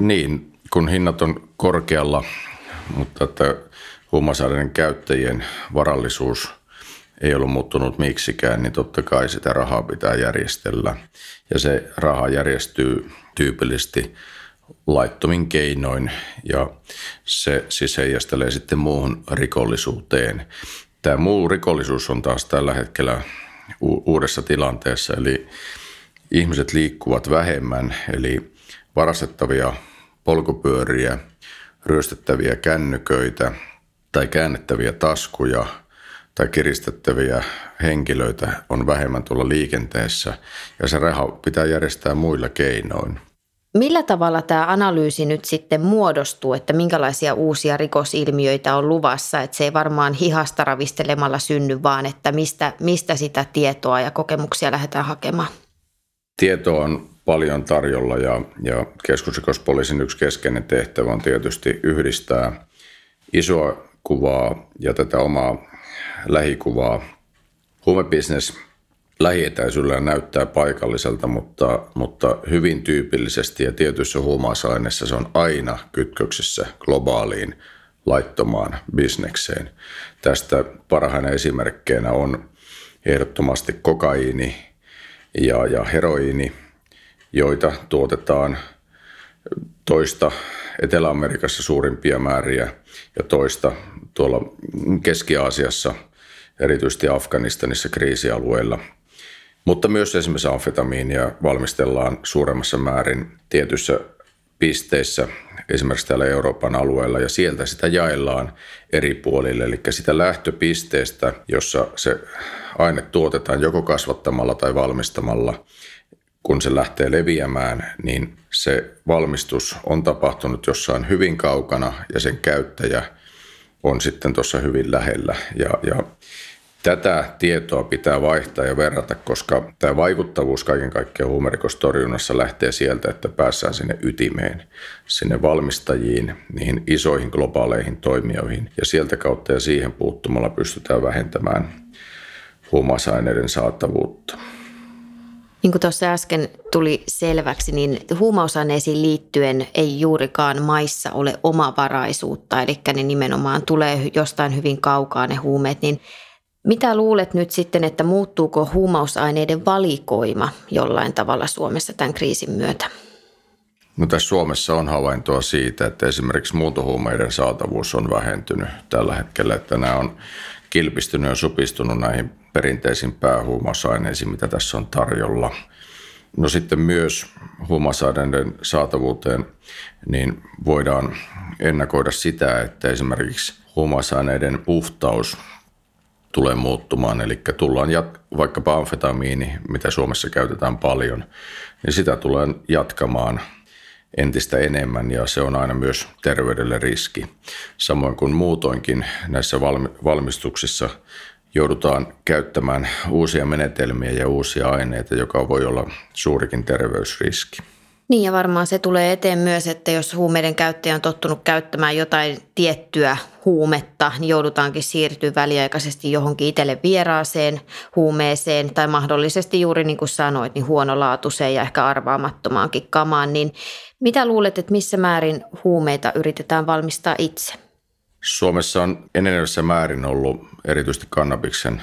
Speaker 1: Niin, kun hinnat on korkealla, mutta että huumausaineiden käyttäjien varallisuus ei ollut muuttunut miksikään, niin totta kai sitä rahaa pitää järjestellä. Ja se raha järjestyy tyypillisesti laittomin keinoin ja se siis heijastelee sitten muuhun rikollisuuteen. Tämä muu rikollisuus on taas tällä hetkellä uudessa tilanteessa, eli ihmiset liikkuvat vähemmän, eli varastettavia polkupyöriä, ryöstettäviä kännyköitä tai käännettäviä taskuja tai kiristettäviä henkilöitä on vähemmän tuolla liikenteessä ja se raha pitää järjestää muilla keinoin.
Speaker 4: Millä tavalla tämä analyysi nyt sitten muodostuu, että minkälaisia uusia rikosilmiöitä on luvassa, että se ei varmaan hihasta ravistelemalla synny, vaan että mistä, mistä sitä tietoa ja kokemuksia lähdetään hakemaan?
Speaker 1: Tieto on paljon tarjolla ja, ja keskusrikospoliisin yksi keskeinen tehtävä on tietysti yhdistää isoa kuvaa ja tätä omaa lähikuvaa. Huumebisnes lähietäisyydellä näyttää paikalliselta, mutta, mutta hyvin tyypillisesti ja tietyissä huumausaineissa se on aina kytköksessä globaaliin laittomaan bisnekseen. Tästä parhaina esimerkkeinä on ehdottomasti kokaiini ja, ja heroiini – joita tuotetaan toista Etelä-Amerikassa suurimpia määriä ja toista tuolla Keski-Aasiassa, erityisesti Afganistanissa kriisialueilla. Mutta myös esimerkiksi amfetamiinia valmistellaan suuremmassa määrin tietyissä pisteissä, esimerkiksi täällä Euroopan alueella, ja sieltä sitä jaellaan eri puolille. Eli sitä lähtöpisteestä, jossa se aine tuotetaan joko kasvattamalla tai valmistamalla, kun se lähtee leviämään, niin se valmistus on tapahtunut jossain hyvin kaukana ja sen käyttäjä on sitten tuossa hyvin lähellä. Ja, ja Tätä tietoa pitää vaihtaa ja verrata, koska tämä vaikuttavuus kaiken kaikkiaan huumerikostorjunnassa lähtee sieltä, että päässään sinne ytimeen, sinne valmistajiin, niihin isoihin globaaleihin toimijoihin. Ja sieltä kautta ja siihen puuttumalla pystytään vähentämään huumausaineiden saatavuutta.
Speaker 4: Niin kuin tuossa äsken tuli selväksi, niin huumausaineisiin liittyen ei juurikaan maissa ole omavaraisuutta, eli ne nimenomaan tulee jostain hyvin kaukaa ne huumeet, niin mitä luulet nyt sitten, että muuttuuko huumausaineiden valikoima jollain tavalla Suomessa tämän kriisin myötä?
Speaker 1: No tässä Suomessa on havaintoa siitä, että esimerkiksi muuntohuumeiden saatavuus on vähentynyt tällä hetkellä, että nämä on kilpistynyt ja supistunut näihin perinteisiin päähuumausaineisiin, mitä tässä on tarjolla. No sitten myös huumausaineiden saatavuuteen niin voidaan ennakoida sitä, että esimerkiksi huumausaineiden puhtaus tulee muuttumaan. Eli tullaan jat- vaikkapa amfetamiini, mitä Suomessa käytetään paljon, niin sitä tulee jatkamaan entistä enemmän ja se on aina myös terveydelle riski. Samoin kuin muutoinkin näissä valmistuksissa joudutaan käyttämään uusia menetelmiä ja uusia aineita, joka voi olla suurikin terveysriski.
Speaker 4: Niin ja varmaan se tulee eteen myös, että jos huumeiden käyttäjä on tottunut käyttämään jotain tiettyä huumetta, niin joudutaankin siirtyä väliaikaisesti johonkin itselle vieraaseen huumeeseen tai mahdollisesti juuri niin kuin sanoit, niin huonolaatuiseen ja ehkä arvaamattomaankin kamaan. Niin mitä luulet, että missä määrin huumeita yritetään valmistaa itse?
Speaker 1: Suomessa on enenevässä määrin ollut erityisesti kannabiksen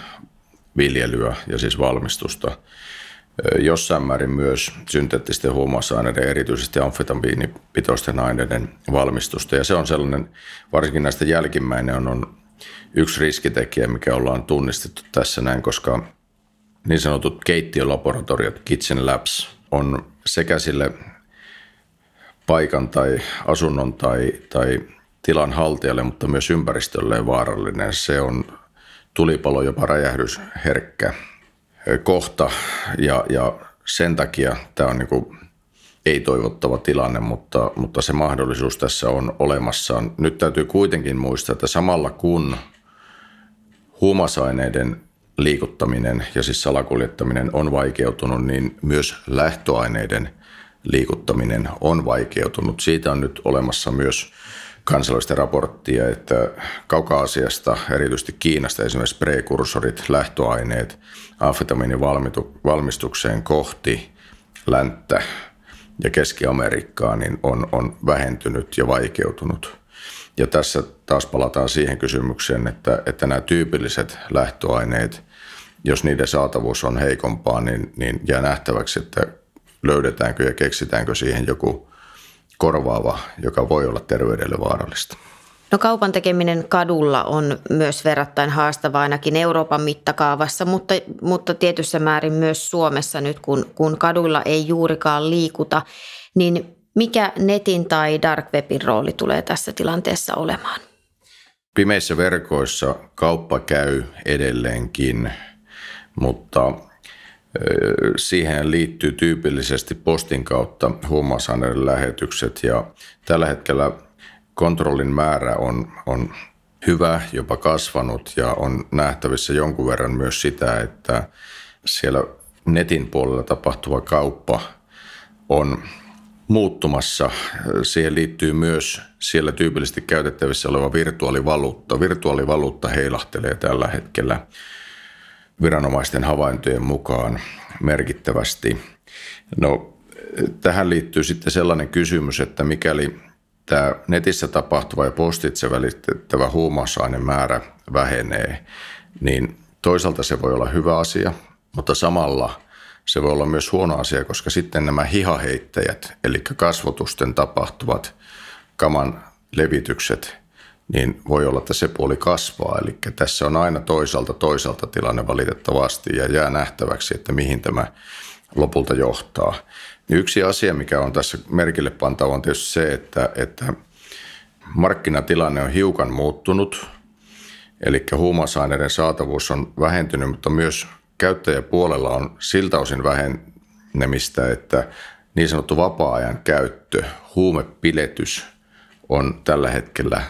Speaker 1: viljelyä ja siis valmistusta – jossain määrin myös synteettisten huumausaineiden, erityisesti amfetamiinipitoisten aineiden valmistusta. Ja se on sellainen, varsinkin näistä jälkimmäinen on, on yksi riskitekijä, mikä ollaan tunnistettu tässä näin, koska niin sanotut keittiölaboratoriot, kitchen labs, on sekä sille paikan tai asunnon tai, tai tilan haltijalle, mutta myös ympäristölle vaarallinen. Se on tulipalo, jopa räjähdysherkkä kohta ja, ja sen takia tämä on niin ei-toivottava tilanne, mutta, mutta se mahdollisuus tässä on olemassa. Nyt täytyy kuitenkin muistaa, että samalla kun huumausaineiden liikuttaminen ja siis salakuljettaminen on vaikeutunut, niin myös lähtöaineiden liikuttaminen on vaikeutunut. Siitä on nyt olemassa myös kansallista raporttia, että Kauka-Asiasta, erityisesti Kiinasta esimerkiksi prekursorit, lähtöaineet amfetamiinin valmistukseen kohti länttä ja Keski-Amerikkaa niin on, on vähentynyt ja vaikeutunut. Ja tässä taas palataan siihen kysymykseen, että, että nämä tyypilliset lähtöaineet, jos niiden saatavuus on heikompaa, niin, niin jää nähtäväksi, että löydetäänkö ja keksitäänkö siihen joku korvaava, joka voi olla terveydelle vaarallista.
Speaker 4: No kaupan tekeminen kadulla on myös verrattain haastavaa ainakin Euroopan mittakaavassa, mutta, mutta tietyssä määrin myös Suomessa nyt, kun, kun kaduilla ei juurikaan liikuta, niin mikä netin tai dark webin rooli tulee tässä tilanteessa olemaan?
Speaker 1: Pimeissä verkoissa kauppa käy edelleenkin, mutta Siihen liittyy tyypillisesti postin kautta huumausaineiden lähetykset ja tällä hetkellä kontrollin määrä on, on hyvä, jopa kasvanut ja on nähtävissä jonkun verran myös sitä, että siellä netin puolella tapahtuva kauppa on muuttumassa. Siihen liittyy myös siellä tyypillisesti käytettävissä oleva virtuaalivaluutta. Virtuaalivaluutta heilahtelee tällä hetkellä viranomaisten havaintojen mukaan merkittävästi. No, tähän liittyy sitten sellainen kysymys, että mikäli tämä netissä tapahtuva ja postitse välitettävä määrä vähenee, niin toisaalta se voi olla hyvä asia, mutta samalla se voi olla myös huono asia, koska sitten nämä hihaheittäjät, eli kasvotusten tapahtuvat kaman levitykset – niin voi olla, että se puoli kasvaa. Eli tässä on aina toisaalta toisaalta tilanne valitettavasti ja jää nähtäväksi, että mihin tämä lopulta johtaa. Yksi asia, mikä on tässä merkille pantava, on tietysti se, että, että markkinatilanne on hiukan muuttunut, eli huumausaineiden saatavuus on vähentynyt, mutta myös käyttäjäpuolella on siltä osin vähenemistä, että niin sanottu vapaa-ajan käyttö, huumepiletys on tällä hetkellä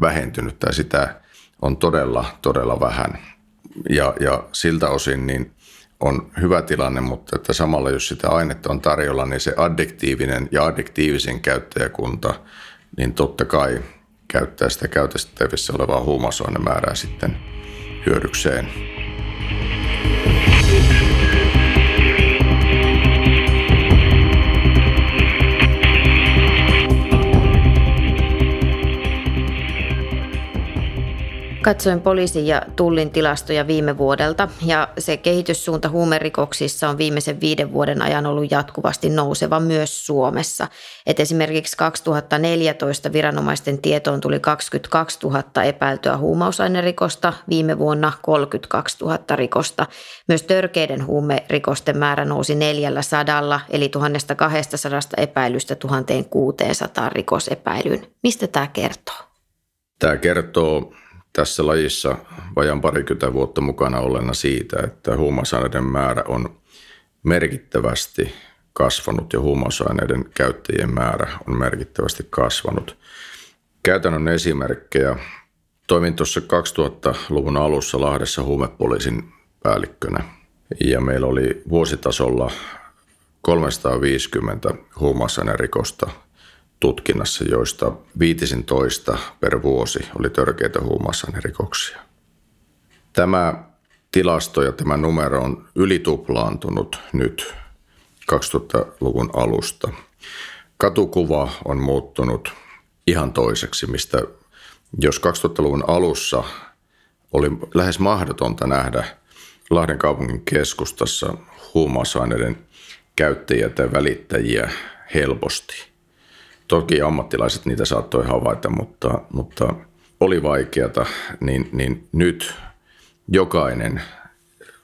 Speaker 1: vähentynyt tai sitä on todella, todella vähän. Ja, ja siltä osin niin on hyvä tilanne, mutta että samalla jos sitä ainetta on tarjolla, niin se addiktiivinen ja addiktiivisen käyttäjäkunta, niin totta kai käyttää sitä käytettävissä olevaa huumausainemäärää sitten hyödykseen.
Speaker 4: Katsoin poliisin ja tullin tilastoja viime vuodelta ja se kehityssuunta huumerikoksissa on viimeisen viiden vuoden ajan ollut jatkuvasti nouseva myös Suomessa. Et esimerkiksi 2014 viranomaisten tietoon tuli 22 000 epäiltyä huumausainerikosta, viime vuonna 32 000 rikosta. Myös törkeiden huumerikosten määrä nousi 400, eli 1200 epäilystä 1600 rikosepäilyyn. Mistä tämä kertoo?
Speaker 1: Tämä kertoo tässä lajissa vajan parikymmentä vuotta mukana olena siitä, että huumausaineiden määrä on merkittävästi kasvanut ja huumausaineiden käyttäjien määrä on merkittävästi kasvanut. Käytännön esimerkkejä. Toimin tuossa 2000-luvun alussa Lahdessa huumepoliisin päällikkönä ja meillä oli vuositasolla 350 huumausainerikosta – tutkinnassa, joista 15 per vuosi oli törkeitä huumausainerikoksia. Tämä tilasto ja tämä numero on ylituplaantunut nyt 2000-luvun alusta. Katukuva on muuttunut ihan toiseksi, mistä jos 2000-luvun alussa oli lähes mahdotonta nähdä Lahden kaupungin keskustassa huumausaineiden käyttäjiä tai välittäjiä helposti – Toki ammattilaiset niitä saattoi havaita, mutta, mutta oli vaikeata, niin, niin nyt jokainen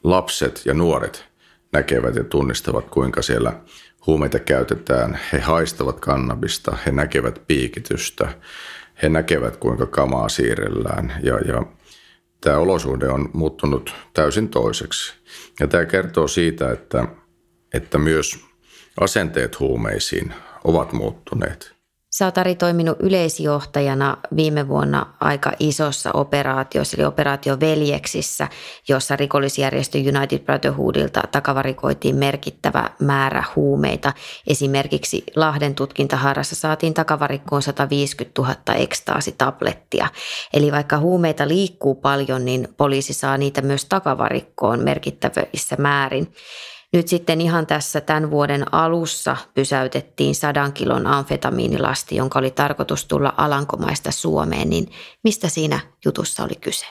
Speaker 1: lapset ja nuoret näkevät ja tunnistavat, kuinka siellä huumeita käytetään. He haistavat kannabista, he näkevät piikitystä, he näkevät, kuinka kamaa siirrellään ja, ja tämä olosuhde on muuttunut täysin toiseksi. Ja tämä kertoo siitä, että, että myös asenteet huumeisiin ovat muuttuneet.
Speaker 4: Sä oot Ari toiminut yleisjohtajana viime vuonna aika isossa operaatiossa, eli operaatio Veljeksissä, jossa rikollisjärjestö United Brotherhoodilta takavarikoitiin merkittävä määrä huumeita. Esimerkiksi Lahden tutkintaharrassa saatiin takavarikkoon 150 000 ekstaasitablettia. Eli vaikka huumeita liikkuu paljon, niin poliisi saa niitä myös takavarikkoon merkittävissä määrin. Nyt sitten ihan tässä tämän vuoden alussa pysäytettiin sadan kilon amfetamiinilasti, jonka oli tarkoitus tulla Alankomaista Suomeen, niin mistä siinä jutussa oli kyse?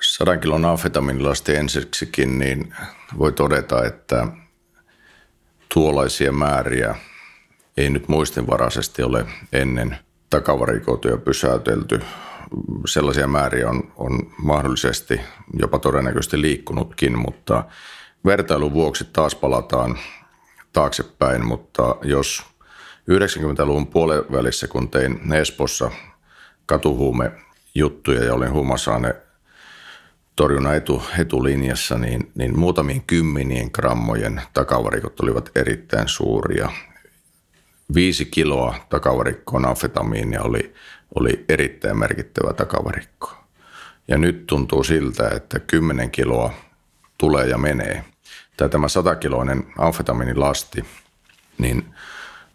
Speaker 1: Sadan kilon amfetamiinilasti ensiksikin, niin voi todeta, että tuollaisia määriä ei nyt muistinvaraisesti ole ennen takavarikoituja pysäytelty. Sellaisia määriä on, on mahdollisesti jopa todennäköisesti liikkunutkin, mutta vertailun vuoksi taas palataan taaksepäin, mutta jos 90-luvun puolen välissä, kun tein Espossa katuhuume juttuja ja olin huumasaane torjunnan etu, etulinjassa, niin, niin muutamien kymmenien grammojen takavarikot olivat erittäin suuria. Viisi kiloa takavarikkoon amfetamiinia oli, oli erittäin merkittävä takavarikko. Ja nyt tuntuu siltä, että 10 kiloa tulee ja menee. Tai tämä satakiloinen amfetamiinilasti, niin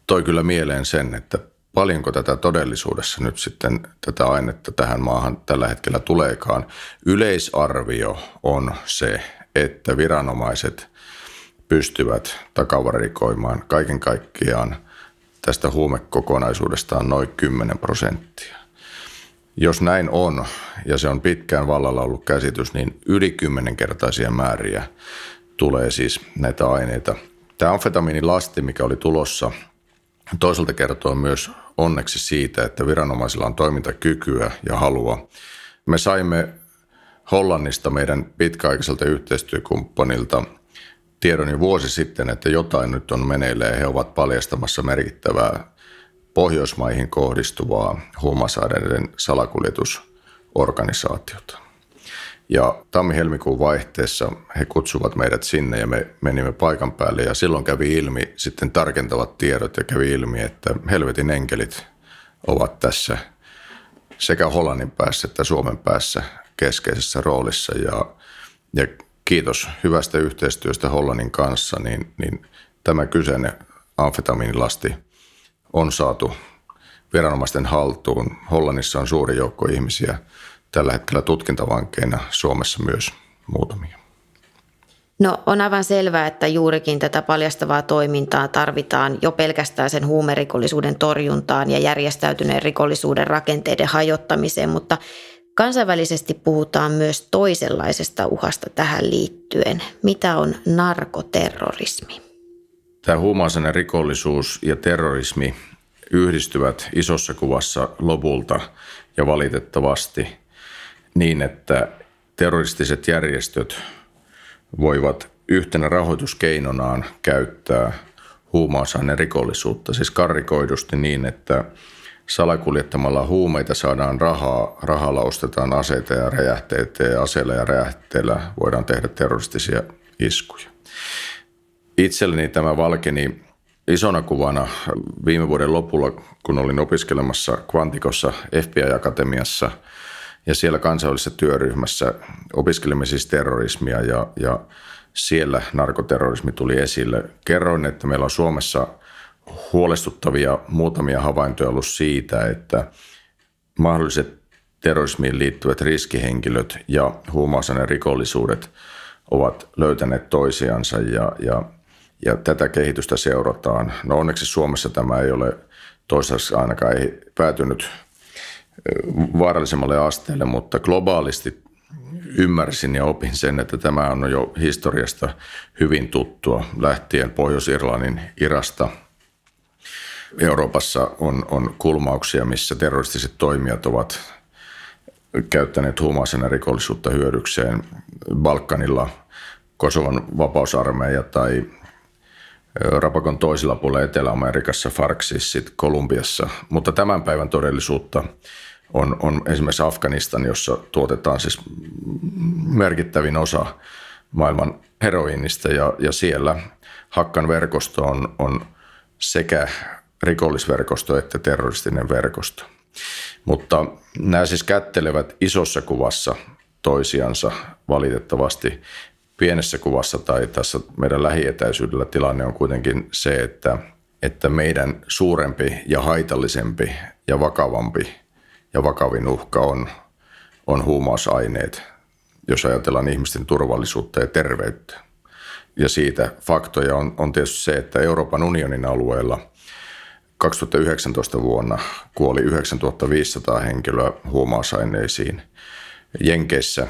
Speaker 1: toi kyllä mieleen sen, että paljonko tätä todellisuudessa nyt sitten tätä ainetta tähän maahan tällä hetkellä tuleekaan. Yleisarvio on se, että viranomaiset pystyvät takavarikoimaan kaiken kaikkiaan tästä huumekokonaisuudestaan noin 10 prosenttia. Jos näin on, ja se on pitkään vallalla ollut käsitys, niin yli kymmenenkertaisia määriä tulee siis näitä aineita. Tämä amfetamiinilasti, mikä oli tulossa, toisaalta kertoo myös onneksi siitä, että viranomaisilla on toimintakykyä ja halua. Me saimme Hollannista meidän pitkäaikaiselta yhteistyökumppanilta tiedon jo vuosi sitten, että jotain nyt on meneillään ja he ovat paljastamassa merkittävää Pohjoismaihin kohdistuvaa huumausaineiden salakuljetusorganisaatiota. Ja tammi-helmikuun vaihteessa he kutsuvat meidät sinne ja me menimme paikan päälle ja silloin kävi ilmi sitten tarkentavat tiedot ja kävi ilmi, että helvetin enkelit ovat tässä sekä Hollannin päässä että Suomen päässä keskeisessä roolissa ja, ja kiitos hyvästä yhteistyöstä Hollannin kanssa, niin, niin tämä kyseinen amfetamiinilasti on saatu viranomaisten haltuun. Hollannissa on suuri joukko ihmisiä tällä hetkellä tutkintavankeina, Suomessa myös muutamia.
Speaker 4: No on aivan selvää, että juurikin tätä paljastavaa toimintaa tarvitaan jo pelkästään sen huumerikollisuuden torjuntaan ja järjestäytyneen rikollisuuden rakenteiden hajottamiseen, mutta kansainvälisesti puhutaan myös toisenlaisesta uhasta tähän liittyen. Mitä on narkoterrorismi?
Speaker 1: Tämä huumausaineen rikollisuus ja terrorismi yhdistyvät isossa kuvassa lopulta ja valitettavasti niin, että terroristiset järjestöt voivat yhtenä rahoituskeinonaan käyttää huumausaineen rikollisuutta, siis karrikoidusti niin, että salakuljettamalla huumeita saadaan rahaa, rahalla ostetaan aseita ja räjähteitä ja aseilla ja räjähteillä voidaan tehdä terroristisia iskuja. Itselleni tämä valkeni isona kuvana viime vuoden lopulla, kun olin opiskelemassa Kvantikossa FBI-akatemiassa ja siellä kansainvälisessä työryhmässä opiskelimme siis terrorismia ja, ja siellä narkoterrorismi tuli esille. Kerroin, että meillä on Suomessa huolestuttavia muutamia havaintoja ollut siitä, että mahdolliset terrorismiin liittyvät riskihenkilöt ja huumausaineen rikollisuudet ovat löytäneet toisiansa ja, ja ja tätä kehitystä seurataan. No onneksi Suomessa tämä ei ole toistaiseksi ainakaan ei päätynyt vaarallisemmalle asteelle, mutta globaalisti ymmärsin ja opin sen, että tämä on jo historiasta hyvin tuttua lähtien Pohjois-Irlannin Irasta. Euroopassa on, on kulmauksia, missä terroristiset toimijat ovat käyttäneet huumausena rikollisuutta hyödykseen. Balkanilla Kosovan vapausarmeija tai Rapakon toisella puolella Etelä-Amerikassa, Farksissa, sitten Kolumbiassa. Mutta tämän päivän todellisuutta on, on esimerkiksi Afganistan, jossa tuotetaan siis merkittävin osa maailman heroiinista ja, ja siellä Hakkan verkosto on, on sekä rikollisverkosto että terroristinen verkosto. Mutta nämä siis kättelevät isossa kuvassa toisiansa valitettavasti pienessä kuvassa tai tässä meidän lähietäisyydellä tilanne on kuitenkin se, että, että meidän suurempi ja haitallisempi ja vakavampi ja vakavin uhka on, on huumausaineet, jos ajatellaan ihmisten turvallisuutta ja terveyttä. Ja siitä faktoja on, on tietysti se, että Euroopan unionin alueella 2019 vuonna kuoli 9500 henkilöä huumausaineisiin, Jenkeissä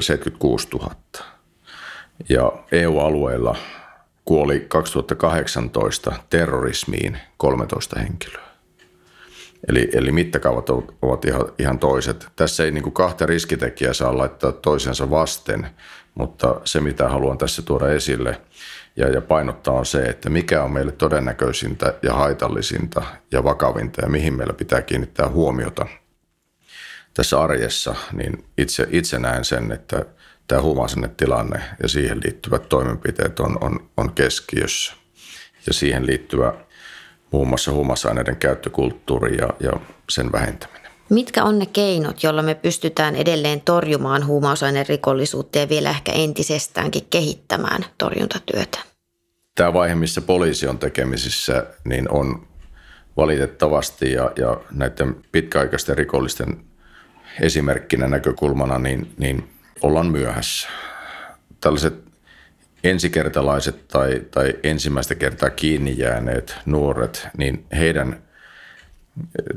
Speaker 1: 76 000 ja EU-alueella kuoli 2018 terrorismiin 13 henkilöä. Eli, eli mittakaavat ovat ihan, ihan toiset. Tässä ei niin kuin kahta riskitekijää saa laittaa toisensa vasten, mutta se mitä haluan tässä tuoda esille ja, ja painottaa on se, että mikä on meille todennäköisintä ja haitallisinta ja vakavinta ja mihin meillä pitää kiinnittää huomiota tässä arjessa, niin itse, itse näen sen, että – tämä tilanne ja siihen liittyvät toimenpiteet on, on, on keskiössä. Ja siihen liittyvä muun muassa huumausaineiden käyttökulttuuri ja, ja sen vähentäminen.
Speaker 4: Mitkä on ne keinot, joilla me pystytään edelleen torjumaan rikollisuutta ja vielä ehkä entisestäänkin kehittämään torjuntatyötä?
Speaker 1: Tämä vaihe, missä poliisi on tekemisissä, niin on valitettavasti ja, ja näiden pitkäaikaisten rikollisten esimerkkinä näkökulmana, niin, niin ollaan myöhässä. Tällaiset ensikertalaiset tai, tai ensimmäistä kertaa kiinni jääneet nuoret, niin heidän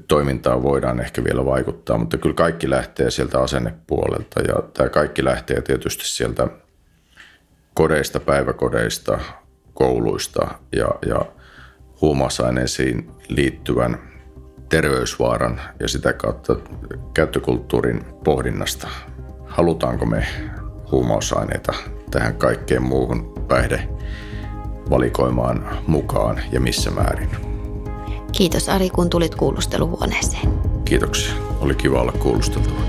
Speaker 1: toimintaan voidaan ehkä vielä vaikuttaa, mutta kyllä kaikki lähtee sieltä asennepuolelta ja tämä kaikki lähtee tietysti sieltä kodeista, päiväkodeista, kouluista ja, ja huumausaineisiin liittyvän terveysvaaran ja sitä kautta käyttökulttuurin pohdinnasta. Halutaanko me huumausaineita tähän kaikkeen muuhun päihdevalikoimaan mukaan ja missä määrin.
Speaker 4: Kiitos Ari, kun tulit kuulusteluhuoneeseen.
Speaker 1: Kiitoksia. Oli kiva olla kuulusteltavana.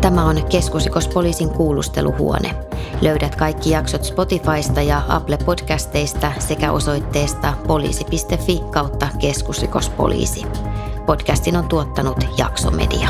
Speaker 4: Tämä on keskusrikospoliisin kuulusteluhuone. Löydät kaikki jaksot Spotifysta ja Apple Podcasteista sekä osoitteesta poliisi.fi kautta keskusrikospoliisi. Podcastin on tuottanut Jaksomedia.